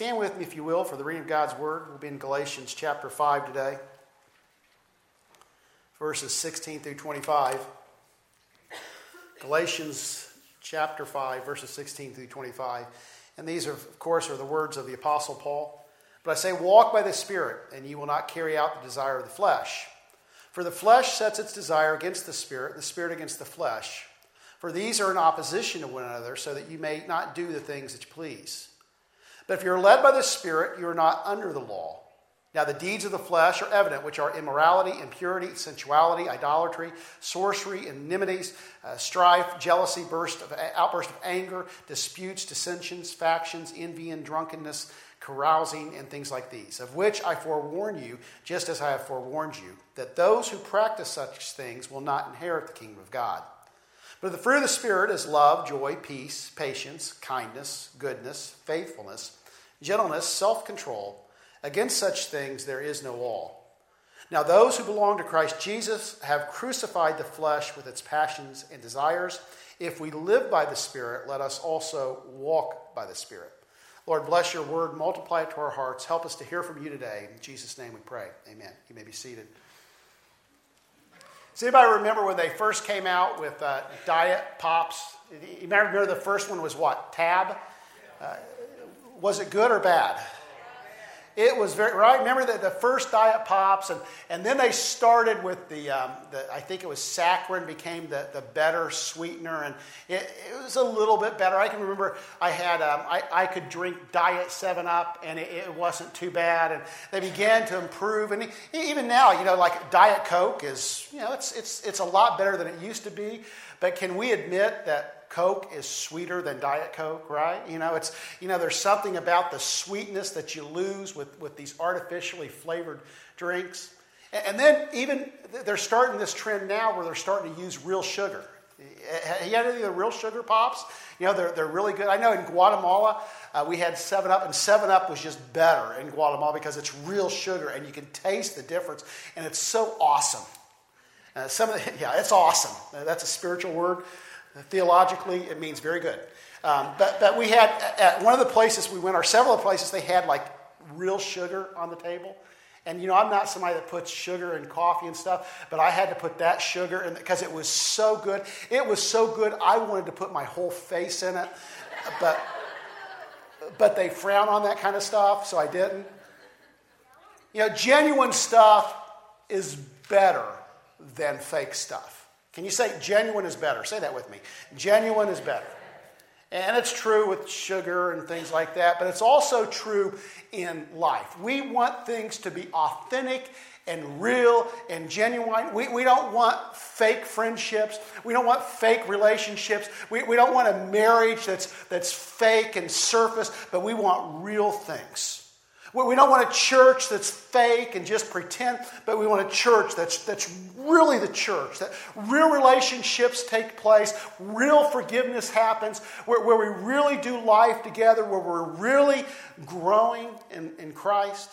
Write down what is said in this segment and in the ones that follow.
Stand with me, if you will, for the reading of God's Word. We'll be in Galatians chapter 5 today, verses 16 through 25. Galatians chapter 5, verses 16 through 25. And these, are, of course, are the words of the Apostle Paul. But I say, walk by the Spirit, and you will not carry out the desire of the flesh. For the flesh sets its desire against the Spirit, the Spirit against the flesh. For these are in opposition to one another, so that you may not do the things that you please. But if you're led by the Spirit, you are not under the law. Now, the deeds of the flesh are evident, which are immorality, impurity, sensuality, idolatry, sorcery, enmities, uh, strife, jealousy, burst of, outburst of anger, disputes, dissensions, factions, envy, and drunkenness, carousing, and things like these, of which I forewarn you, just as I have forewarned you, that those who practice such things will not inherit the kingdom of God. But the fruit of the Spirit is love, joy, peace, patience, kindness, goodness, faithfulness, gentleness, self control. Against such things there is no law. Now, those who belong to Christ Jesus have crucified the flesh with its passions and desires. If we live by the Spirit, let us also walk by the Spirit. Lord, bless your word, multiply it to our hearts. Help us to hear from you today. In Jesus' name we pray. Amen. You may be seated. Does anybody remember when they first came out with uh, Diet Pops? You remember the first one was what? Tab? Uh, was it good or bad? It was very right. Remember that the first diet pops, and, and then they started with the, um, the I think it was saccharin became the, the better sweetener, and it, it was a little bit better. I can remember I had um, I, I could drink Diet Seven Up, and it, it, wasn't too bad. And they began to improve, and even now, you know, like Diet Coke is you know it's it's it's a lot better than it used to be. But can we admit that Coke is sweeter than Diet Coke, right? You know, it's you know, there's something about the sweetness that you lose with, with these artificially flavored drinks. And, and then even they're starting this trend now where they're starting to use real sugar. You had any of the real sugar pops? You know, they're, they're really good. I know in Guatemala, uh, we had 7 Up, and 7 Up was just better in Guatemala because it's real sugar and you can taste the difference, and it's so awesome. Uh, some of the, yeah, it's awesome. Uh, that's a spiritual word. Theologically, it means very good. Um, but, but we had, at one of the places we went, or several places, they had like real sugar on the table. And you know, I'm not somebody that puts sugar in coffee and stuff, but I had to put that sugar in because it was so good. It was so good, I wanted to put my whole face in it. But, but they frown on that kind of stuff, so I didn't. You know, genuine stuff is better than fake stuff. Can you say genuine is better? Say that with me. Genuine is better. And it's true with sugar and things like that, but it's also true in life. We want things to be authentic and real and genuine. We, we don't want fake friendships. We don't want fake relationships. We, we don't want a marriage that's, that's fake and surface, but we want real things. We don't want a church that's fake and just pretend, but we want a church that's, that's really the church, that real relationships take place, real forgiveness happens, where, where we really do life together, where we're really growing in, in Christ.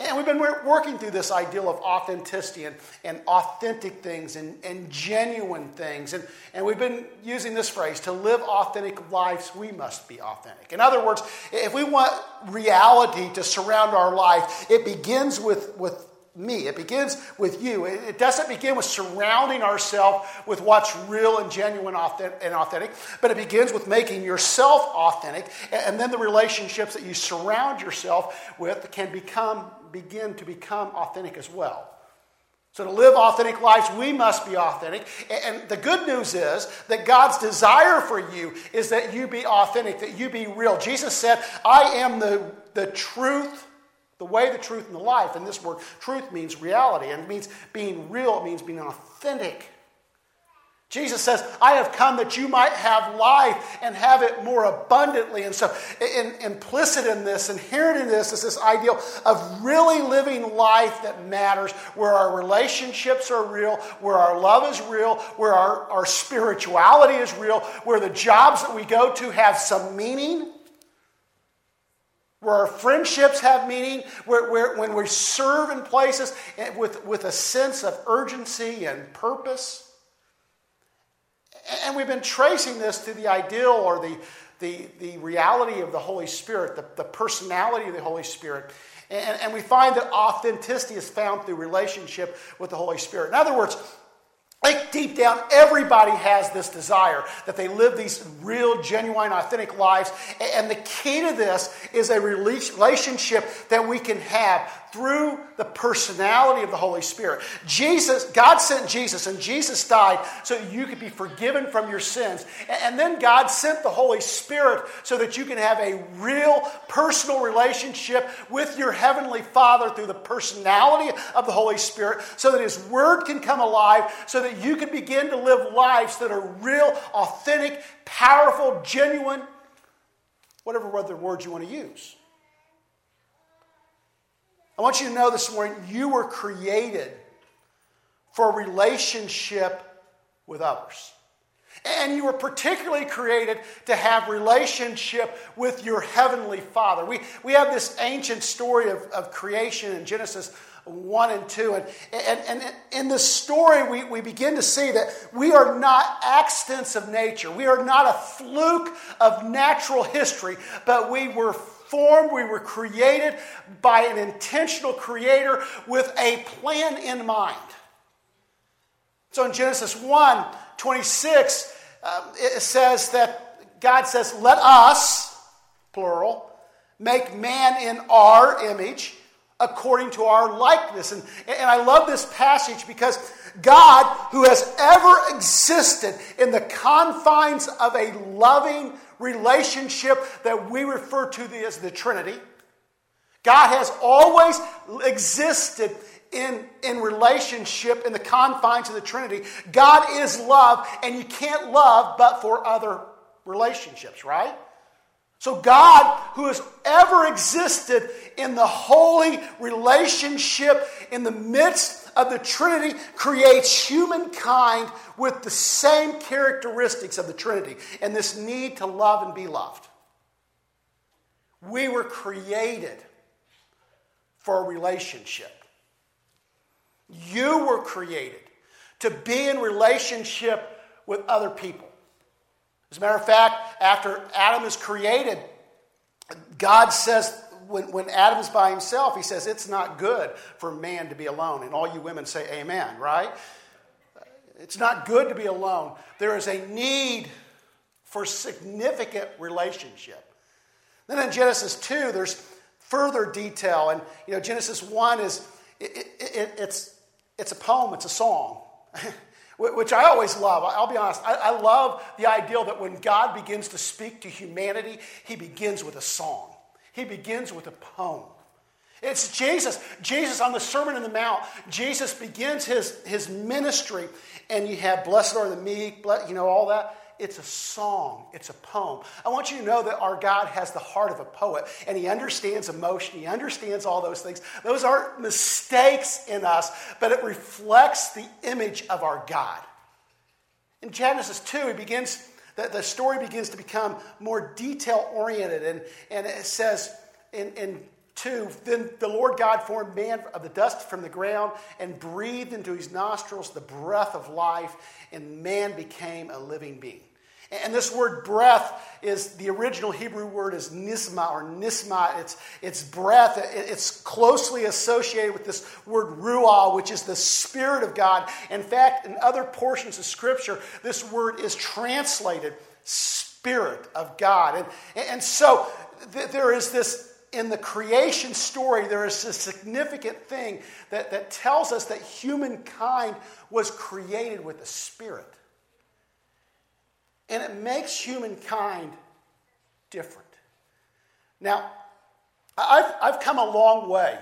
And we've been working through this ideal of authenticity and, and authentic things and, and genuine things. And, and we've been using this phrase to live authentic lives, we must be authentic. In other words, if we want reality to surround our life, it begins with, with me. It begins with you. It doesn't begin with surrounding ourselves with what's real and genuine and authentic, but it begins with making yourself authentic, and then the relationships that you surround yourself with can become begin to become authentic as well. So, to live authentic lives, we must be authentic. And the good news is that God's desire for you is that you be authentic, that you be real. Jesus said, I am the, the truth, the way, the truth, and the life. And this word truth means reality, and it means being real, it means being authentic. Jesus says, I have come that you might have life and have it more abundantly. And so, in, implicit in this, inherent in this, is this ideal of really living life that matters, where our relationships are real, where our love is real, where our, our spirituality is real, where the jobs that we go to have some meaning, where our friendships have meaning, where, where when we serve in places eh, with, with a sense of urgency and purpose. And we've been tracing this to the ideal or the, the, the reality of the Holy Spirit, the, the personality of the Holy Spirit. And, and we find that authenticity is found through relationship with the Holy Spirit. In other words, like deep down, everybody has this desire that they live these real, genuine, authentic lives. And the key to this is a relationship that we can have through the personality of the Holy Spirit. Jesus, God sent Jesus, and Jesus died so you could be forgiven from your sins. And then God sent the Holy Spirit so that you can have a real personal relationship with your Heavenly Father through the personality of the Holy Spirit, so that His Word can come alive, so that you can begin to live lives that are real, authentic, powerful, genuine, whatever other words you want to use. I want you to know this morning you were created for a relationship with others. And you were particularly created to have relationship with your heavenly Father. We, we have this ancient story of, of creation in Genesis 1 and 2. And, and, and in this story, we, we begin to see that we are not accidents of nature. We are not a fluke of natural history, but we were formed, we were created by an intentional creator with a plan in mind. So in Genesis 1 26, um, it says that God says, Let us, plural, make man in our image according to our likeness. And, and I love this passage because God, who has ever existed in the confines of a loving relationship that we refer to as the Trinity, God has always existed in, in relationship in the confines of the Trinity. God is love, and you can't love but for other relationships, right? So, God, who has ever existed in the holy relationship in the midst of the Trinity, creates humankind with the same characteristics of the Trinity and this need to love and be loved. We were created for a relationship. You were created to be in relationship with other people. As a matter of fact, after Adam is created, God says, when, when Adam is by himself, he says, It's not good for man to be alone. And all you women say, Amen, right? It's not good to be alone. There is a need for significant relationship. Then in Genesis 2, there's further detail. And, you know, Genesis 1 is, it, it, it, it's, it's a poem, it's a song. which I always love. I'll be honest, I, I, love the ideal that when God begins to speak to humanity, he begins with a song, he begins with a poem. It's Jesus. Jesus on the Sermon on the Mount, Jesus begins his, his ministry, and you have Blessed are the meek, you know, all that. It's a song, it's a poem. I want you to know that our God has the heart of a poet and he understands emotion, he understands all those things. Those aren't mistakes in us, but it reflects the image of our God. In Genesis 2, he begins, the, the story begins to become more detail oriented, and, and it says in, in 2 Then the Lord God formed man of the dust from the ground and breathed into his nostrils the breath of life, and man became a living being. And this word breath is the original Hebrew word is nisma or nisma. It's, it's breath. It's closely associated with this word ruah, which is the Spirit of God. In fact, in other portions of Scripture, this word is translated Spirit of God. And, and so th- there is this in the creation story, there is a significant thing that, that tells us that humankind was created with a spirit. And it makes humankind different. Now, I've, I've come a long way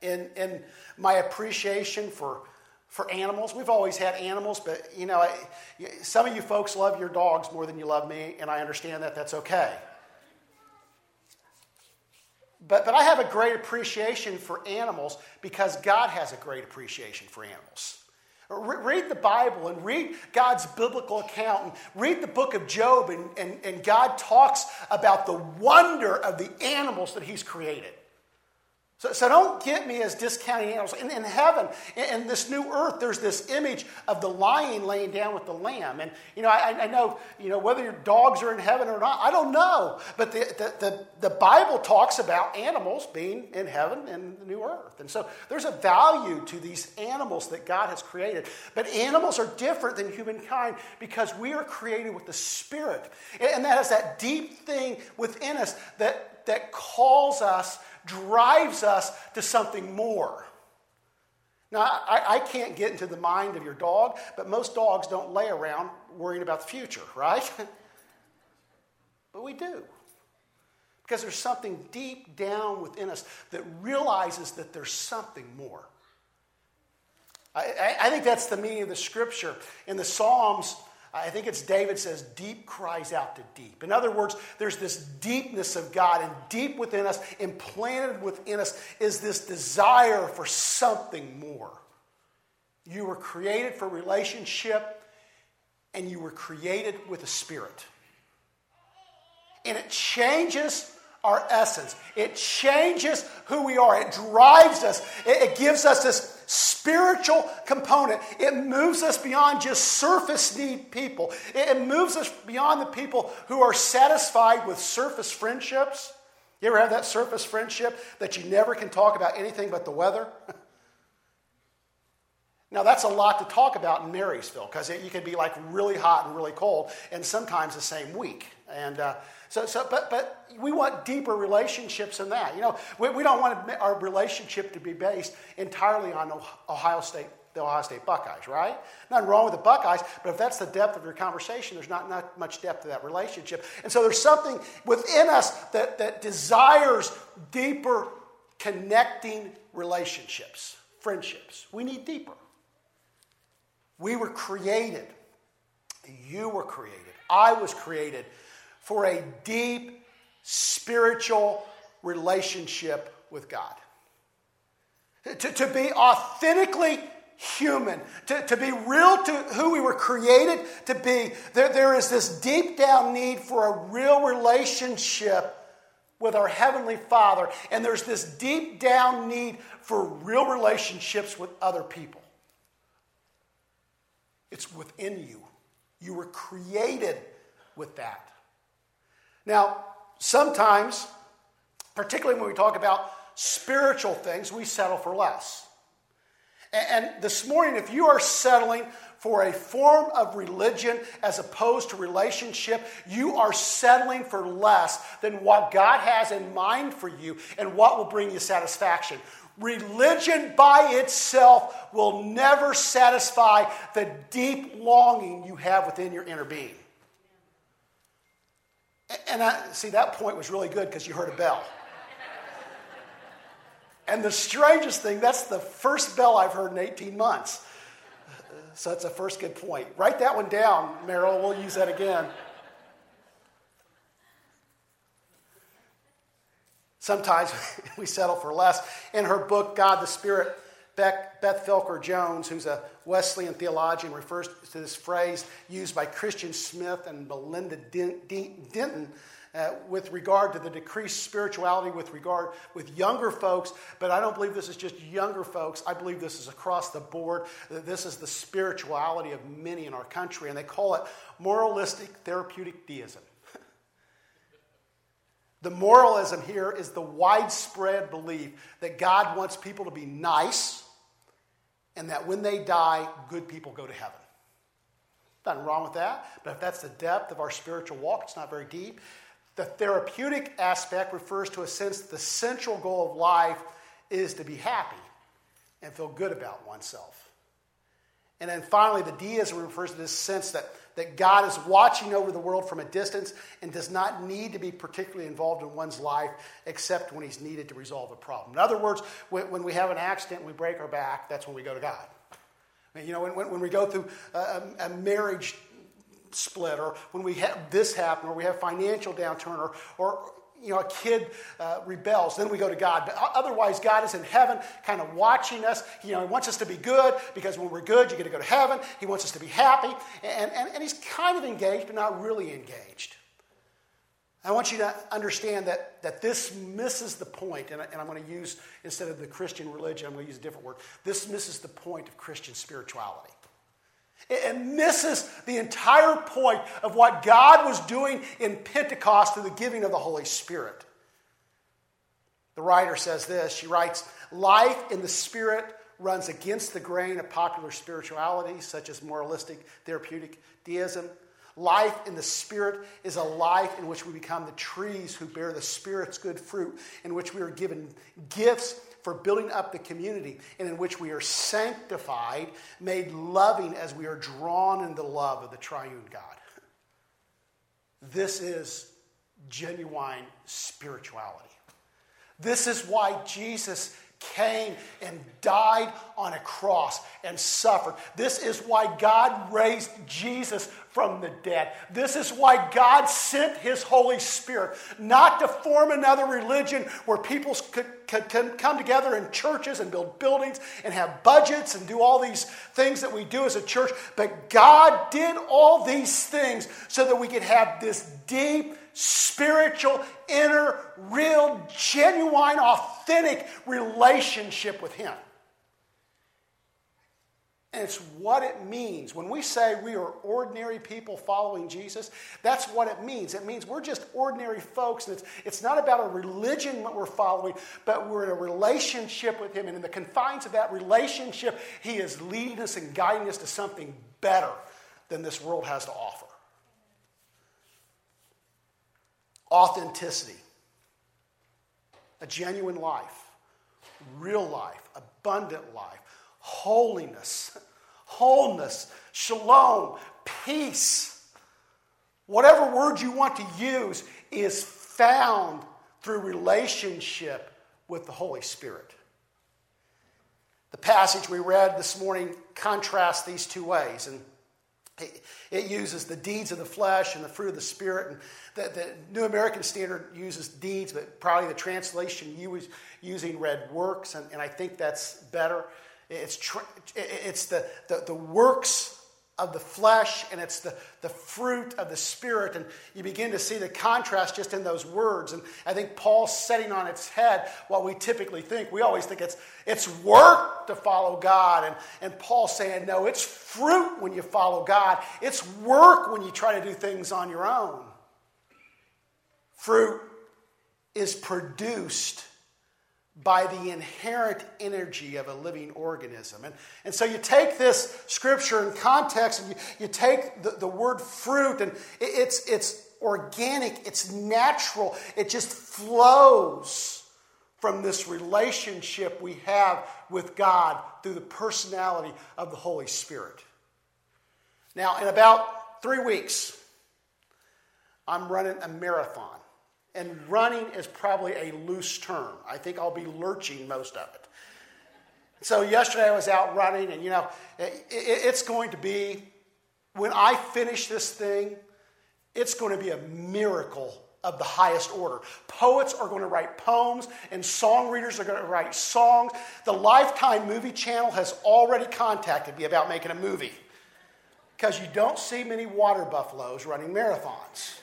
in, in my appreciation for, for animals. We've always had animals, but you know, some of you folks love your dogs more than you love me, and I understand that. That's okay. But, but I have a great appreciation for animals because God has a great appreciation for animals. Read the Bible and read God's biblical account and read the book of Job, and, and, and God talks about the wonder of the animals that He's created. So, so don't get me as discounting animals. In, in heaven, in, in, this new earth, there's this image of the lion laying down with the lamb. And, you know, I, I know, you know, whether your dogs are in heaven or not, I don't know. But the, the, the, the Bible talks about animals being in heaven and the new earth. And so there's a value to these animals that God has created. But animals are different than humankind because we are created with the Spirit. And that is that deep thing within us that, that calls us drives us to something more. Now, I, I, can't get into the mind of your dog, but most dogs don't lay around worrying about the future, right? but we do. Because there's something deep down within us that realizes that there's something more. I, I, I think that's the meaning of the scripture. In the Psalms, I think it's David says, deep cries out to deep. In other words, there's this deepness of God, and deep within us, implanted within us, is this desire for something more. You were created for relationship, and you were created with a spirit. And it changes our essence. It changes who we are. It drives us. It, gives us this spiritual component. It moves us beyond just surface need people. It, moves us beyond the people who are satisfied with surface friendships. You ever have that surface friendship that you never can talk about anything but the weather? Now, that's a lot to talk about in Marysville because you can be like really hot and really cold, and sometimes the same week. And uh, so, so but, but we want deeper relationships than that. You know, we, we don't want our relationship to be based entirely on Ohio State, the Ohio State Buckeyes, right? Nothing wrong with the Buckeyes, but if that's the depth of your conversation, there's not, not much depth to that relationship. And so there's something within us that, that desires deeper connecting relationships, friendships. We need deeper. We were created. You were created. I was created for a deep spiritual relationship with God. To, to be authentically human, to, to be real to who we were created to be. There, there is this deep down need for a real relationship with our Heavenly Father, and there's this deep down need for real relationships with other people. It's within you. You were created with that. Now, sometimes, particularly when we talk about spiritual things, we settle for less. And this morning, if you are settling for a form of religion as opposed to relationship, you are settling for less than what God has in mind for you and what will bring you satisfaction. Religion by itself will never satisfy the deep longing you have within your inner being. And I see that point was really good because you heard a bell. And the strangest thing, that's the first bell I've heard in 18 months. So that's a first good point. Write that one down, Meryl. We'll use that again. Sometimes we settle for less. In her book, God the Spirit, Beth Felker Jones, who's a Wesleyan theologian, refers to this phrase used by Christian Smith and Melinda Denton uh, with regard to the decreased spirituality with regard with younger folks. But I don't believe this is just younger folks. I believe this is across the board. This is the spirituality of many in our country, and they call it moralistic therapeutic deism. The moralism here is the widespread belief that God wants people to be nice and that when they die, good people go to heaven. Nothing wrong with that, but if that's the depth of our spiritual walk, it's not very deep. The therapeutic aspect refers to a sense that the central goal of life is to be happy and feel good about oneself. And then finally, the deism refers to this sense that, that God is watching over the world from a distance and does not need to be particularly involved in one's life except when he's needed to resolve a problem. In other words, when, when we have an accident and we break our back, that's when we go to God. You know, when, when we go through a, a marriage split, or when we have this happen, or we have financial downturn, or, or you know, a kid uh, rebels, then we go to God. But otherwise, God is in heaven, kind of watching us. You know, He wants us to be good because when we're good, you get to go to heaven. He wants us to be happy, and, and, and He's kind of engaged, but not really engaged. I want you to understand that, that this misses the point, and, I, and I'm going to use, instead of the Christian religion, I'm going to use a different word. This misses the point of Christian spirituality. It misses the entire point of what God was doing in Pentecost through the giving of the Holy Spirit. The writer says this she writes, Life in the Spirit runs against the grain of popular spirituality, such as moralistic, therapeutic deism. Life in the Spirit is a life in which we become the trees who bear the Spirit's good fruit, in which we are given gifts for building up the community, and in which we are sanctified, made loving as we are drawn into the love of the triune God. This is genuine spirituality. This is why Jesus came and died on a cross and suffered. This is why God raised Jesus from the dead. This is why God sent His Holy Spirit, not to form another religion where people could, could, could come together in churches and build buildings and have budgets and do all these things that we do as a church, but God did all these things so that we could have this deep, spiritual, inner, real, genuine, authentic relationship with Him. And it's what it means. When we say we are ordinary people following Jesus, that's what it means. It means we're just ordinary folks. And it's, it's not about a religion that we're following, but we're in a relationship with Him. And in the confines of that relationship, He is leading us and guiding us to something better than this world has to offer. Authenticity, a genuine life, real life, abundant life holiness, wholeness, shalom, peace. Whatever word you want to use is found through relationship with the Holy Spirit. The passage we read this morning contrasts these two ways. And it uses the deeds of the flesh and the fruit of the spirit. And the, the New American Standard uses deeds, but probably the translation you was using read works, and, and I think that's better. It's, it's the, the, the works of the flesh and it's the, the fruit of the spirit. And you begin to see the contrast just in those words. And I think Paul's setting on its head what we typically think. We always think it's, it's work to follow God. And, and Paul's saying, no, it's fruit when you follow God, it's work when you try to do things on your own. Fruit is produced by the inherent energy of a living organism. And, and so you take this scripture in context and you, you take the, the word fruit, and it, it's, it's organic, it's natural, it just flows from this relationship we have with God through the personality of the Holy Spirit. Now, in about three weeks, I'm running a marathon. And running is probably a loose term. I think I'll be lurching most of it. So, yesterday I was out running, and you know, it, it's going to be, when I finish this thing, it's going to be a miracle of the highest order. Poets are going to write poems, and song readers are going to write songs. The Lifetime Movie Channel has already contacted me about making a movie because you don't see many water buffaloes running marathons.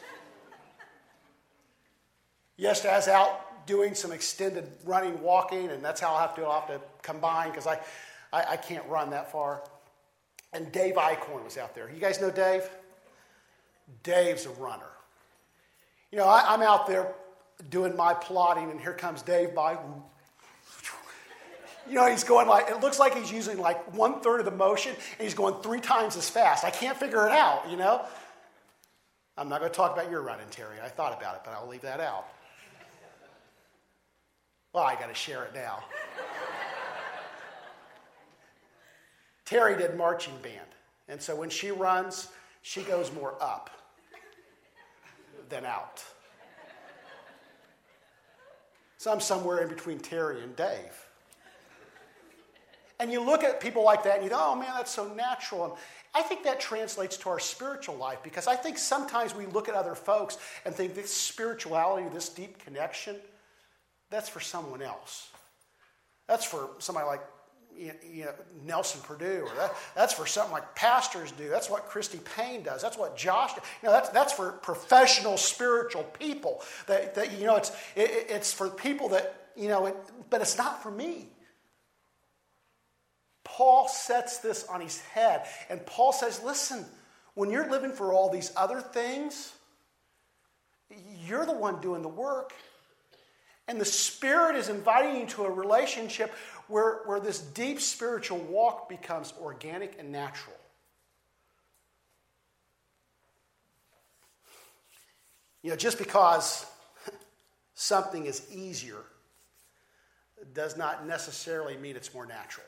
Yesterday, I was out doing some extended running, walking, and that's how I have to, I'll have to combine because I, I, I, can't run that far. And Dave Eichhorn was out there. You guys know Dave? Dave's a runner. You know, I, I'm out there doing my plotting, and here comes Dave by. You know, he's going like, it looks like he's using like one third of the motion, and he's going three times as fast. I can't figure it out, you know? I'm not going to talk about your running, Terry. I thought about it, but I'll leave that out. Well, I got to share it now. Terry did marching band. And so when she runs, she goes more up than out. So I'm somewhere in between Terry and Dave. And you look at people like that and you go, oh man, that's so natural. And I think that translates to our spiritual life because I think sometimes we look at other folks and think this spirituality, this deep connection, that's for someone else. That's for somebody like you know, Nelson Purdue, or that, that's for something like pastors do. That's what Christy Payne does. That's what Josh does. You know, that's, that's for professional spiritual people. That, that you know, it's, it, it's for people that, you know, it, but it's not for me. Paul sets this on his head. And Paul says, listen, when you're living for all these other things, you're the one doing the work. And the Spirit is inviting you to a relationship where, where this deep spiritual walk becomes organic and natural. You know, just because something is easier does not necessarily mean it's more natural.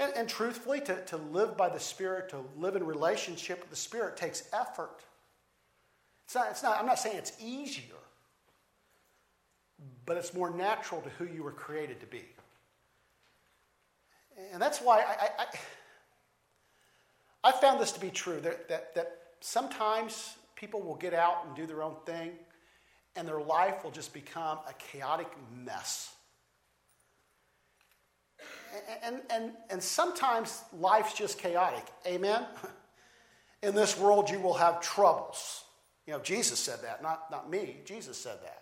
And, and, truthfully, to, to live by the Spirit, to live in relationship with the Spirit takes effort. It's not, it's not, I'm not saying it's easier, but it's more natural to who you were created to be. And that's why I, I, I found this to be true that, that, that sometimes people will get out and do their own thing, and their life will just become a chaotic mess. And, and, and sometimes life's just chaotic. Amen? In this world, you will have troubles. You know, Jesus said that, not, not me. Jesus said that.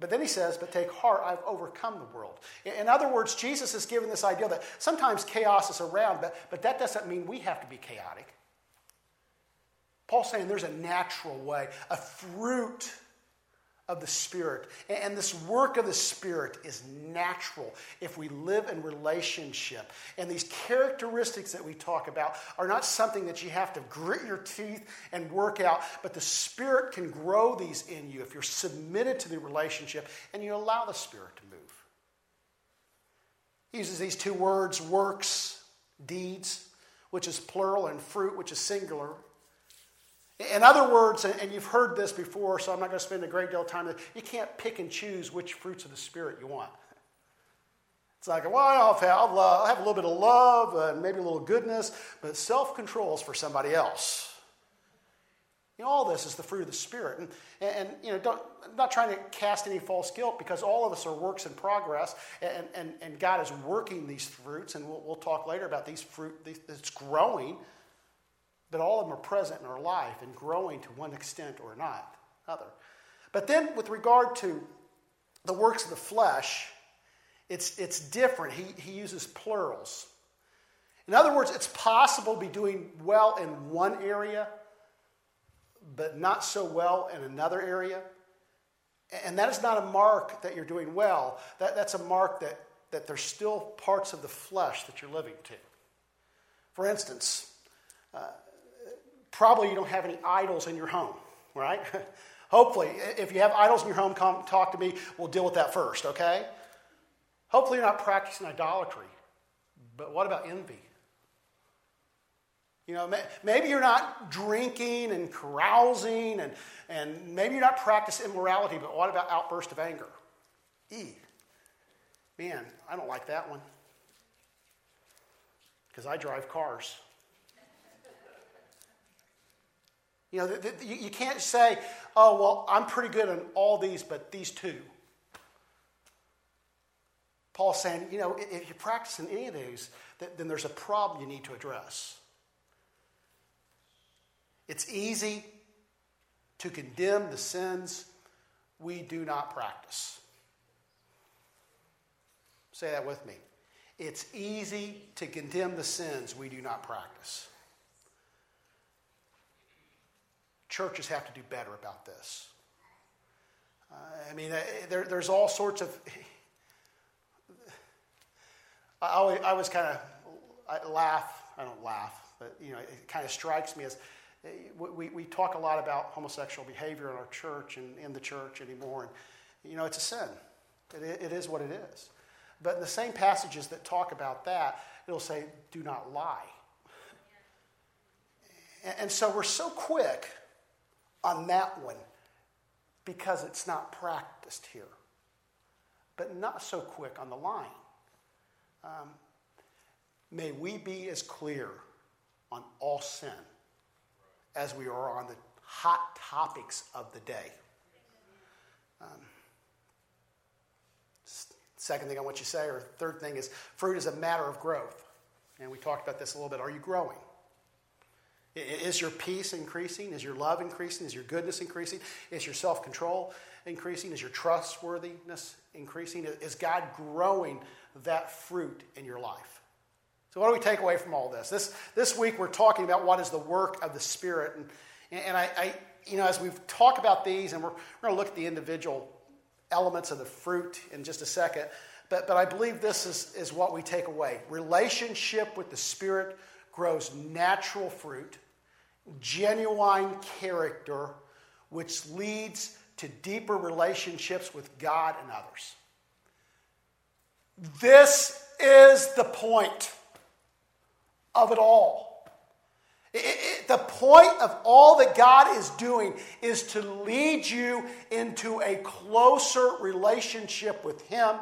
But then he says, But take heart, I've overcome the world. In other words, Jesus is giving this idea that sometimes chaos is around, but, but that doesn't mean we have to be chaotic. Paul's saying there's a natural way, a fruit of the Spirit. And this work of the Spirit is natural if we live in relationship. And these characteristics that we talk about are not something that you have to grit your teeth and work out, but the Spirit can grow these in you if you're submitted to the relationship and you allow the Spirit to move. He uses these two words works, deeds, which is plural, and fruit, which is singular. In other words, and you've heard this before, so I'm not going to spend a great deal of time, you can't pick and choose which fruits of the Spirit you want. It's like, well, I'll have, I'll have a little bit of love and maybe a little goodness, but self control is for somebody else. You know, all this is the fruit of the Spirit. And, and you know, don't, I'm not trying to cast any false guilt because all of us are works in progress, and, and, and God is working these fruits, and we'll, we'll talk later about these fruit, it's growing but all of them are present in our life and growing to one extent or not other. But then, with regard to the works of the flesh, it's, it's different. He, he uses plurals. In other words, it's possible to be doing well in one area, but not so well in another area. And that is not a mark that you're doing well. That, that's a mark that, that there's still parts of the flesh that you're living to. For instance, uh, probably you don't have any idols in your home, right? Hopefully, if you have idols in your home, come talk to me. We'll deal with that first, okay? Hopefully, you're not practicing idolatry. But what about envy? You know, maybe you're not drinking and carousing, and, and maybe you're not practicing immorality, but what about outburst of anger? E. Man, I don't like that one. Because I drive cars. You know, you can't say, oh, well, I'm pretty good on all these, but these two. Paul's saying, you know, if you practice in any of these, then there's a problem you need to address. It's easy to condemn the sins we do not practice. Say that with me. It's easy to condemn the sins we do not practice. Churches have to do better about this. Uh, I mean, uh, there, there's all sorts of. I always, I was kind of laugh. I don't laugh, but you know, it kind of strikes me as we, we talk a lot about homosexual behavior in our church and in the church anymore, and you know, it's a sin. It, it is what it is. But in the same passages that talk about that, it'll say, "Do not lie." And so we're so quick on that one because it's not practiced here, but not so quick on the line. Um, may we be as clear on all sin as we are on the hot topics of the day. Um, Second thing I want you to say, or third thing, is fruit is a matter of growth. And we talked about this a little bit. Are you growing? Is your peace increasing? Is your love increasing? Is your goodness increasing? Is your self control increasing? Is your trustworthiness increasing? Is God growing that fruit in your life? So, what do we take away from all this? This, this week, we're talking about what is the work of the Spirit. And, and I, I you know, as we talk about these, and we're, we're going to look at the individual elements of the fruit in just a second, but, but I believe this is, is what we take away. Relationship with the Spirit grows natural fruit genuine character, which leads to deeper relationships with God and others. This is the point of it all. It, it, the point of all that God is doing is to lead you into a closer relationship with Him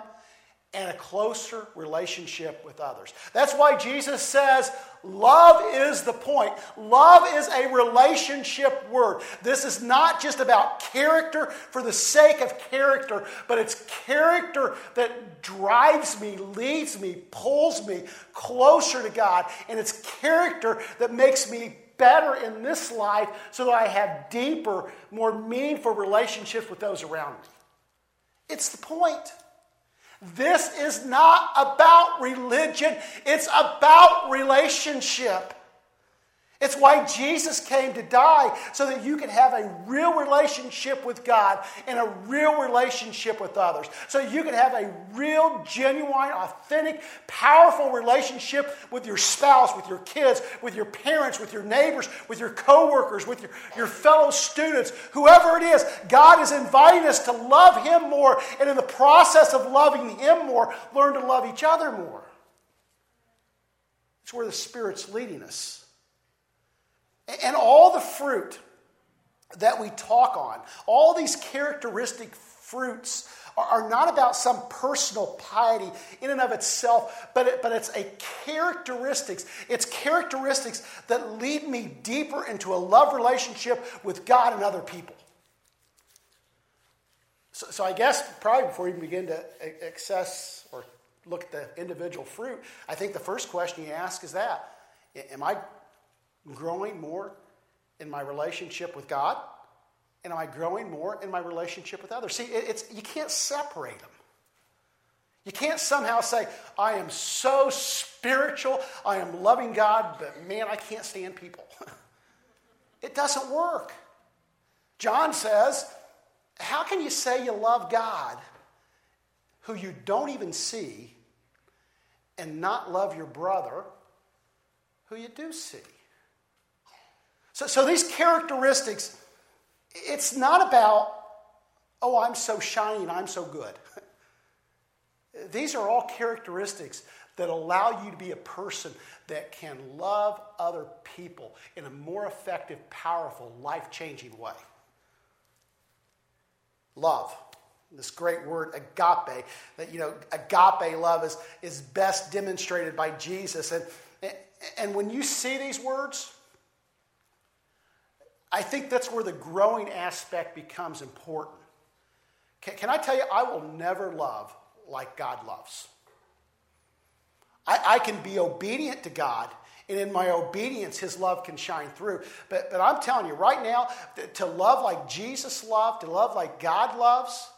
and a closer relationship with others. That's why Jesus says, Love is the point. Love is a relationship word. This is not just about character for the sake of character, but it's character that drives me, leads me, pulls me closer to God, and it's character that makes me better in this life so that I have deeper, more meaningful relationships with those around me. It's the point. This is not about religion, it's about relationship. It's why Jesus came to die, so that you could have a real relationship with God and a real relationship with others. So you could have a real, genuine, authentic, powerful relationship with your spouse, with your kids, with your parents, with your neighbors, with your coworkers, with your, your fellow students, whoever it is. God is inviting us to love Him more, and in the process of loving Him more, learn to love each other more. It's where the Spirit's leading us. And all the fruit that we talk on, all these characteristic fruits, are, not about some personal piety in and of itself, but, it, but it's a characteristics. It's characteristics that lead me deeper into a love relationship with God and other people. So, so I guess probably before you begin to access or look at the individual fruit, I think the first question you ask is that Am I growing more in my relationship with God? And am I growing more in my relationship with others? See, it's, you can't separate them. You can't somehow say, I am so spiritual, I am loving God, but man, I can't stand people. it doesn't work. John says, How can you say you love God who you don't even see and not love your brother who you do see? So, so these characteristics, it's not about, oh, I'm so shiny and I'm so good. these are all characteristics that allow you to be a person that can love other people in a more effective, powerful, life changing way. Love. This great word, agape, that, you know, agape love is, is best demonstrated by Jesus. And, and when you see these words, I think that's where the growing aspect becomes important. Can, can I tell you, I will never love like God loves. I, I can be obedient to God, and in my obedience, His love can shine through. But, but I'm telling you, right now, to love like Jesus loved, to love like God loves,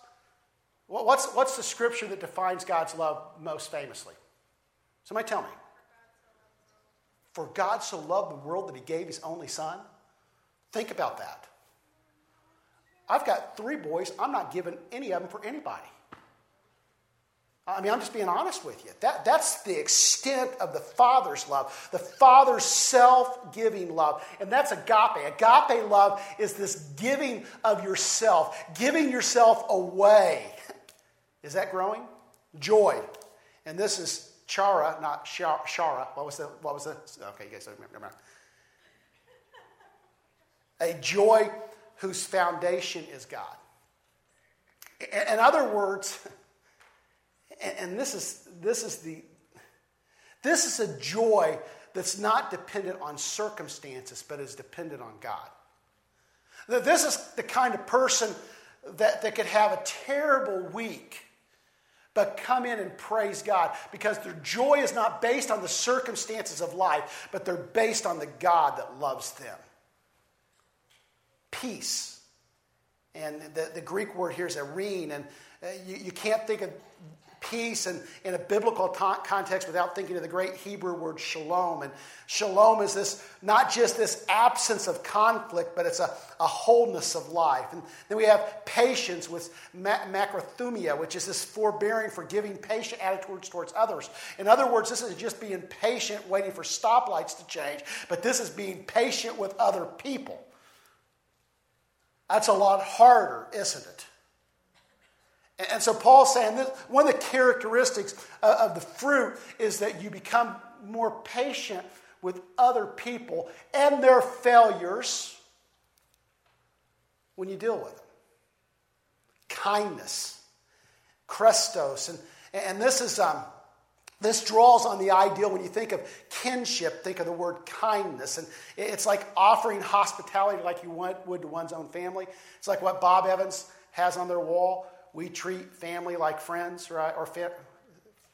what's, what's the scripture that defines God's love most famously? Somebody tell me. For God so loved the world that He gave His only Son. Think about that. I've got three boys. I'm not giving any of them for anybody. I mean, I'm just being honest with you. That, that's the extent of the Father's love, the Father's self giving love. And that's agape. Agape love is this giving of yourself, giving yourself away. Is that growing? Joy. And this is chara, not shara. What was the, what was the, okay, you guys don't remember a joy whose foundation is God. In other words, and this is, this is the this is a joy that's not dependent on circumstances, but is dependent on God. This is the kind of person that, that could have a terrible week, but come in and praise God because their joy is not based on the circumstances of life, but they're based on the God that loves them. Peace. And the, the Greek word here is eirene, and uh, you, you can't think of peace and in a biblical context without thinking of the great Hebrew word shalom. And shalom is this not just this absence of conflict, but it's a, a wholeness of life. And then we have patience with ma- macrothumia, which is this forbearing, forgiving, patient attitudes towards others. In other words, this is just being patient, waiting for stoplights to change, but this is being patient with other people. That's a lot harder, isn't it? And so Paul's saying that one of the characteristics of the fruit is that you become more patient with other people and their failures when you deal with them. Kindness, Christos, and, and this is um, this draws on the ideal when you think of kinship, think of the word kindness. And it's like offering hospitality like you would to one's own family. It's like what Bob Evans has on their wall we treat family like friends, right? Or fa-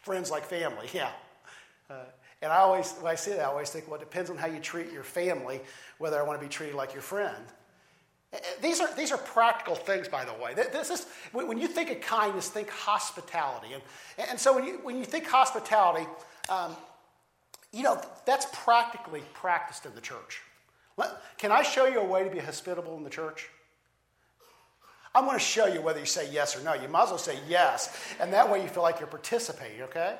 friends like family, yeah. Uh, and I always, when I say that, I always think, well, it depends on how you treat your family, whether I want to be treated like your friend. These are, these are practical things, by the way. This is, when you think of kindness, think hospitality. And, and so when you, when you think hospitality, um, you know, that's practically practiced in the church. Can I show you a way to be hospitable in the church? I'm going to show you whether you say yes or no. You might as well say yes, and that way you feel like you're participating, okay?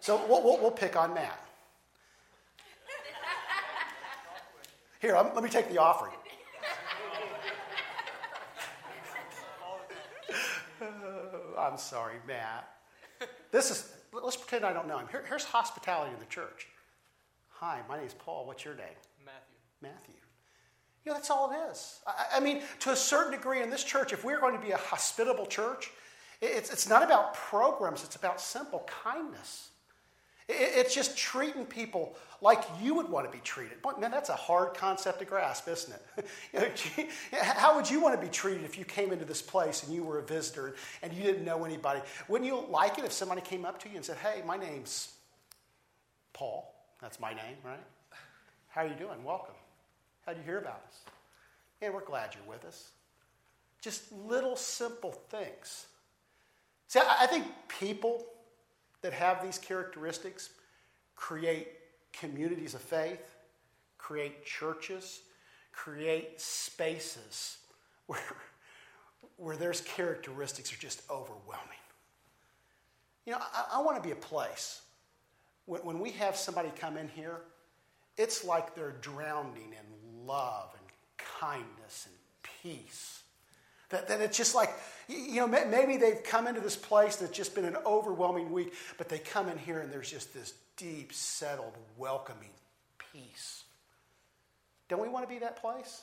So we'll, we'll, we'll pick on Matt. Here, I'm, let me take the offering. I'm sorry, Matt. This is, let's pretend I don't know him. Here, here's hospitality in the church. Hi, my name is Paul. What's your name? Matthew. Matthew. You know, that's all it is. I, I mean, to a certain degree in this church, if we're going to be a hospitable church, it's, it's not about programs, it's about simple kindness. It's just treating people like you would want to be treated. Boy, man, that's a hard concept to grasp, isn't it? how would you want to be treated if you came into this place and you were a visitor and you didn't know anybody? Wouldn't you like it if somebody came up to you and said, Hey, my name's Paul. That's my name, right? How are you doing? Welcome. How'd you hear about us? And we're glad you're with us. Just little simple things. See, I think people that have these characteristics create communities of faith, create churches, create spaces where, where there's characteristics are just overwhelming. You know, I, I want to be a place when, when we have somebody come in here, it's like they're drowning in love and kindness and peace. That, that it's just like, you know, maybe they've come into this place that's just been an overwhelming week, but they come in here and there's just this deep, settled, welcoming peace. Don't we want to be that place?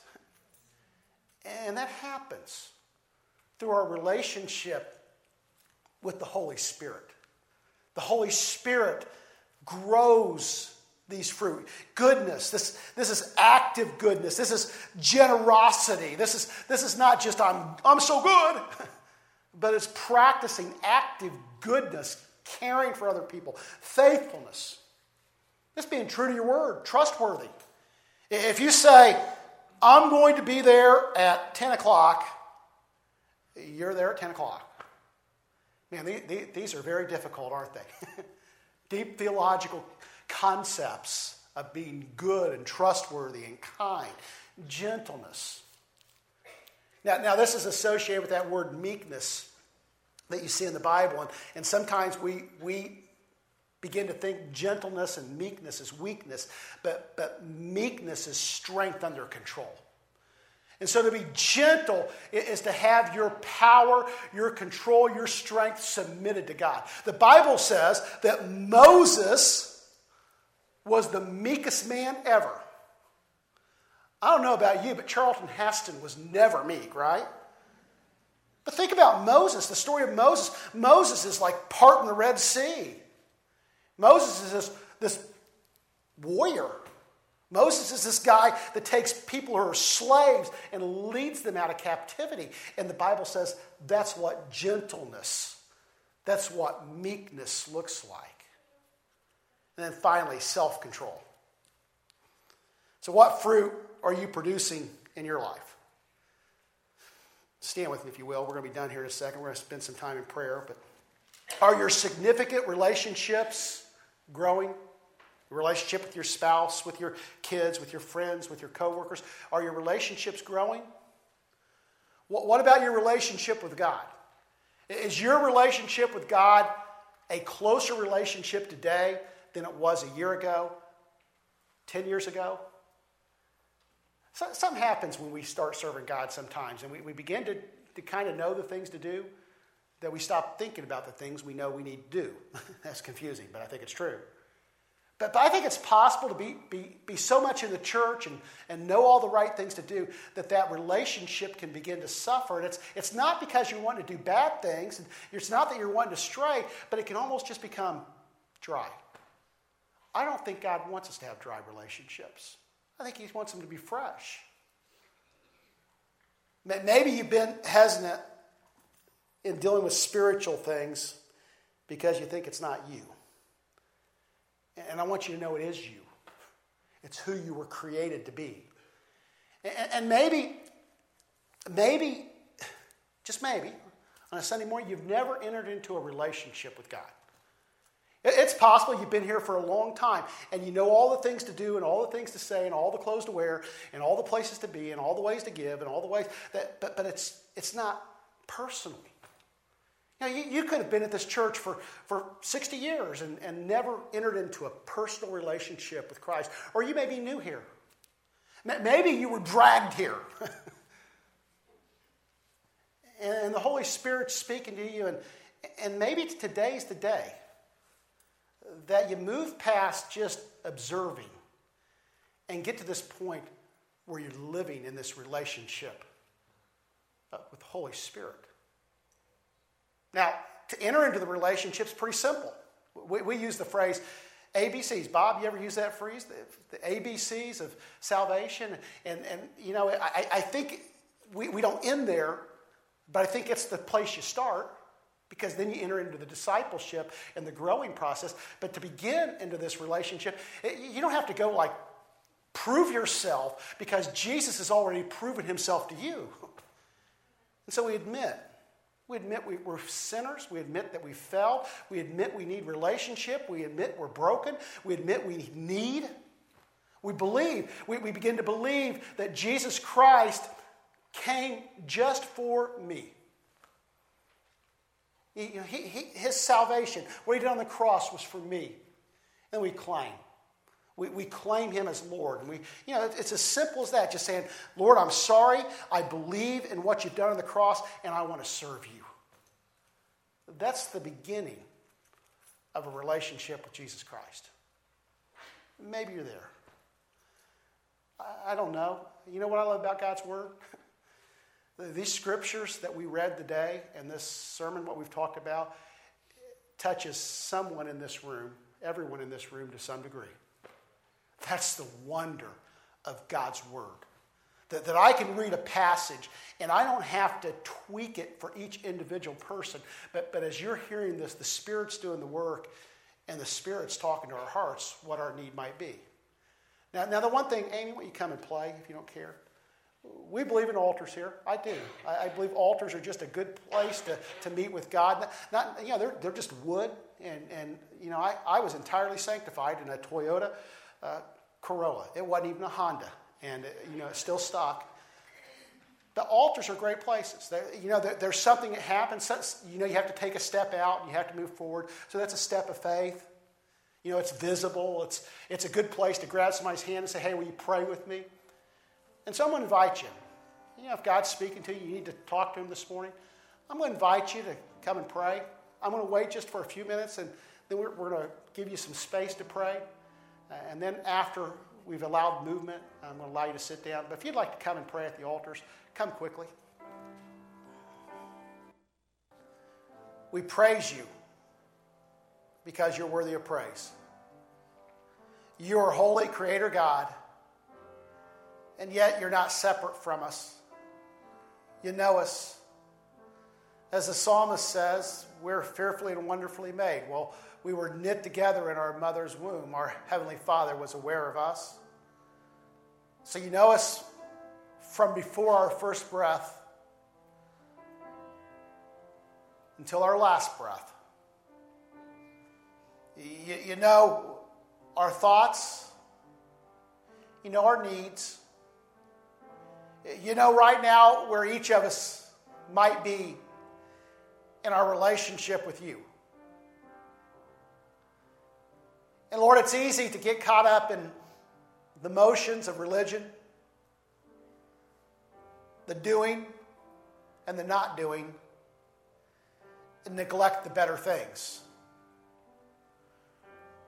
And that happens through our relationship with the Holy Spirit. The Holy Spirit grows these fruit. Goodness, this, this is active goodness. This is generosity. This is, this is not just I'm, I'm so good, but it's practicing active goodness, caring for other people, faithfulness. It's being true to your word, trustworthy. If you say, I'm going to be there at 10 o'clock, you're there at 10 o'clock. Man, these are very difficult, aren't they? Deep theological concepts of being good and trustworthy and kind, gentleness. Now, now this is associated with that word meekness that you see in the Bible. And, and sometimes we, we begin to think gentleness and meekness is weakness, but, but meekness is strength under control. And so to be gentle is to have your power, your control, your strength submitted to God. The Bible says that Moses was the meekest man ever. I don't know about you, but Charlton Heston was never meek, right? But think about Moses, the story of Moses. Moses is like parting the Red Sea. Moses is this, this warrior. Moses is this guy that takes people who are slaves and leads them out of captivity. And the Bible says that's what gentleness That's what meekness looks like. And then finally, self control. So, what fruit are you producing in your life? Stand with me, if you will. We're going to be done here in a second. We're going to spend some time in prayer. But are your significant relationships growing? Your relationship with your spouse, with your kids, with your friends, with your coworkers, are your relationships growing? What about your relationship with God? Is your relationship with God a closer relationship today than it was a year ago, 10 years ago? So, something happens when we start serving God sometimes, and we, we begin to, to kind of know the things to do that we stop thinking about the things we know we need to do. That's confusing, but I think it's true. But, but I think it's possible to be, be, be so much in the church and, and know all the right things to do that that relationship can begin to suffer. And it's, it's not because you want to do bad things, and it's not that you're wanting to stray, but it can almost just become dry. I don't think God wants us to have dry relationships. I think He wants them to be fresh. Maybe you've been hesitant in dealing with spiritual things because you think it's not you. And I want you to know it is you. It's who you were created to be. And, maybe, maybe, just maybe, on a Sunday morning, you've never entered into a relationship with God. It's possible you've been here for a long time and you know all the things to do and all the things to say and all the clothes to wear and all the places to be and all the ways to give and all the ways that, but, but it's, it's not personal. You, know, you, you could have been at this church for, for 60 years and, and never entered into a personal relationship with Christ. Or you may be new here. Maybe you were dragged here. and the Holy Spirit's speaking to you, and, and maybe today's the day that you move past just observing and get to this point where you're living in this relationship uh, with the Holy Spirit. Now, to enter into the relationship is pretty simple. We, we, use the phrase ABCs. Bob, you ever use that phrase? The, the ABCs of salvation? And, and you know, I, I think we, we don't end there, but I think it's the place you start because then you enter into the discipleship and the growing process. But to begin into this relationship, eh, you don't have to go like prove yourself because Jesus has already proven himself to you. And so we admit. We admit we, are sinners. We admit that we fell. We admit we need relationship. We admit we're broken. We admit we need. We believe. We, we begin to believe that Jesus Christ came just for me. He, he, he, his salvation, what he did on the cross was for me. And we claim. We, we claim him as Lord. And we, you know, it's as simple as that, just saying, Lord, I'm sorry. I believe in what you've done on the cross, and I want to serve you. That's the beginning of a relationship with Jesus Christ. Maybe you're there. I, I don't know. You know what I love about God's Word? These scriptures that we read today and this sermon, what we've talked about, touches someone in this room, everyone in this room to some degree. That's the wonder of God's Word. That, that I can read a passage and I don't have to tweak it for each individual person. But, but as you're hearing this, the Spirit's doing the work and the Spirit's talking to our hearts what our need might be. Now, now the one thing, Amy, will you come and play if you don't care? We believe in altars here. I do. I, I, believe altars are just a good place to, to meet with God. Not, you know, they're, they're just wood. And, and you know, I, I was entirely sanctified in a Toyota uh, Corolla. It wasn't even a Honda. And, it, you know, it's still stock. The altars are great places. They're, you know, there's something that happens. You know, you have to take a step out and you have to move forward. So that's a step of faith. You know, it's visible. It's, it's a good place to grab somebody's hand and say, hey, will you pray with me? And someone invite you. You know, if God's speaking to you, you need to talk to Him this morning. I'm going to invite you to come and pray. I'm going to wait just for a few minutes, and then we're, we're going to give you some space to pray. Uh, and then after we've allowed movement, I'm going to allow you to sit down. But if you'd like to come and pray at the altars, come quickly. We praise you because you're worthy of praise. You are holy, Creator God and yet you're not separate from us. You know us. As the psalmist says, we're fearfully and wonderfully made. Well, we were knit together in our mother's womb. Our Heavenly Father was aware of us. So you know us from before our first breath until our last breath. You, know our thoughts, you know our needs. You know right now where each of us might be in our relationship with you. And Lord, it's easy to get caught up in the motions of religion, the doing and the not doing, and neglect the better things.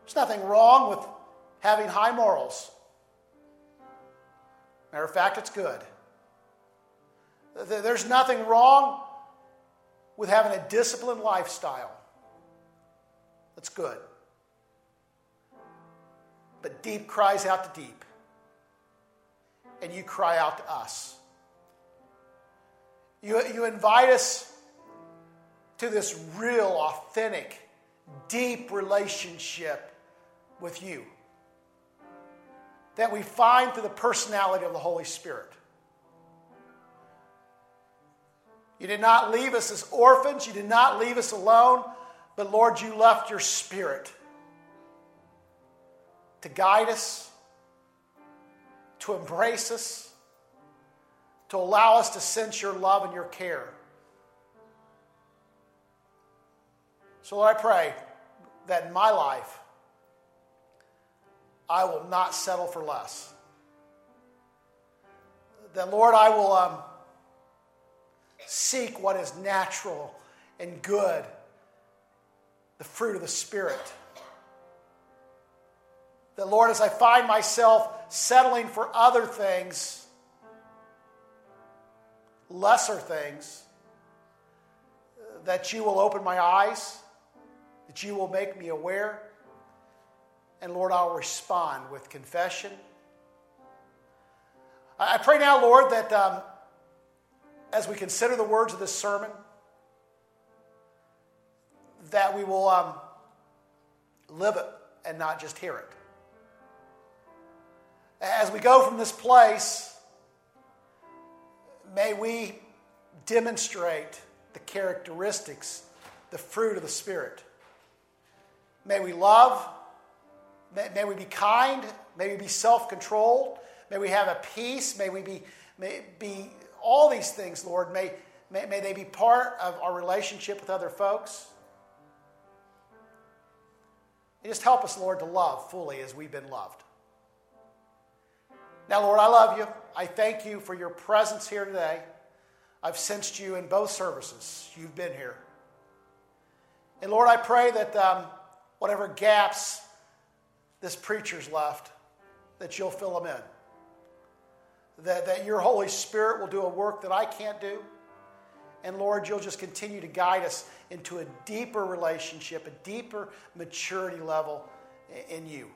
There's nothing wrong with having high morals. Matter of fact, it's good. There's nothing wrong with having a disciplined lifestyle. That's good. But deep cries out to deep, and you cry out to us. You, you invite us to this real, authentic, deep relationship with you that we find through the personality of the Holy Spirit. You did not leave us as orphans. You did not leave us alone. But Lord, you left your spirit to guide us, to embrace us, to allow us to sense your love and your care. So, Lord, I pray that in my life, I will not settle for less. That, Lord, I will. Um, Seek what is natural and good, the fruit of the Spirit. That, Lord, as I find myself settling for other things, lesser things, that you will open my eyes, that you will make me aware, and Lord, I'll respond with confession. I pray now, Lord, that. Um, as we consider the words of this sermon, that we will um, live it and not just hear it. As we go from this place, may we demonstrate the characteristics, the fruit of the Spirit. May we love, may, may we be kind, may we be self controlled, may we have a peace, may we be, may be all these things, Lord, may, may, may they be part of our relationship with other folks. And just help us, Lord, to love fully as we've been loved. Now, Lord, I love you. I thank you for your presence here today. I've sensed you in both services. You've been here. And Lord, I pray that um, whatever gaps this preacher's left, that you'll fill them in that, that your Holy Spirit will do a work that I can't do. And Lord, you'll just continue to guide us into a deeper relationship, a deeper maturity level in you.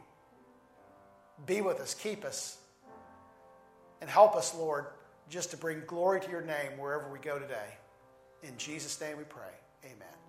Be with us, keep us, and help us, Lord, just to bring glory to your name wherever we go today. In Jesus' name we pray. Amen.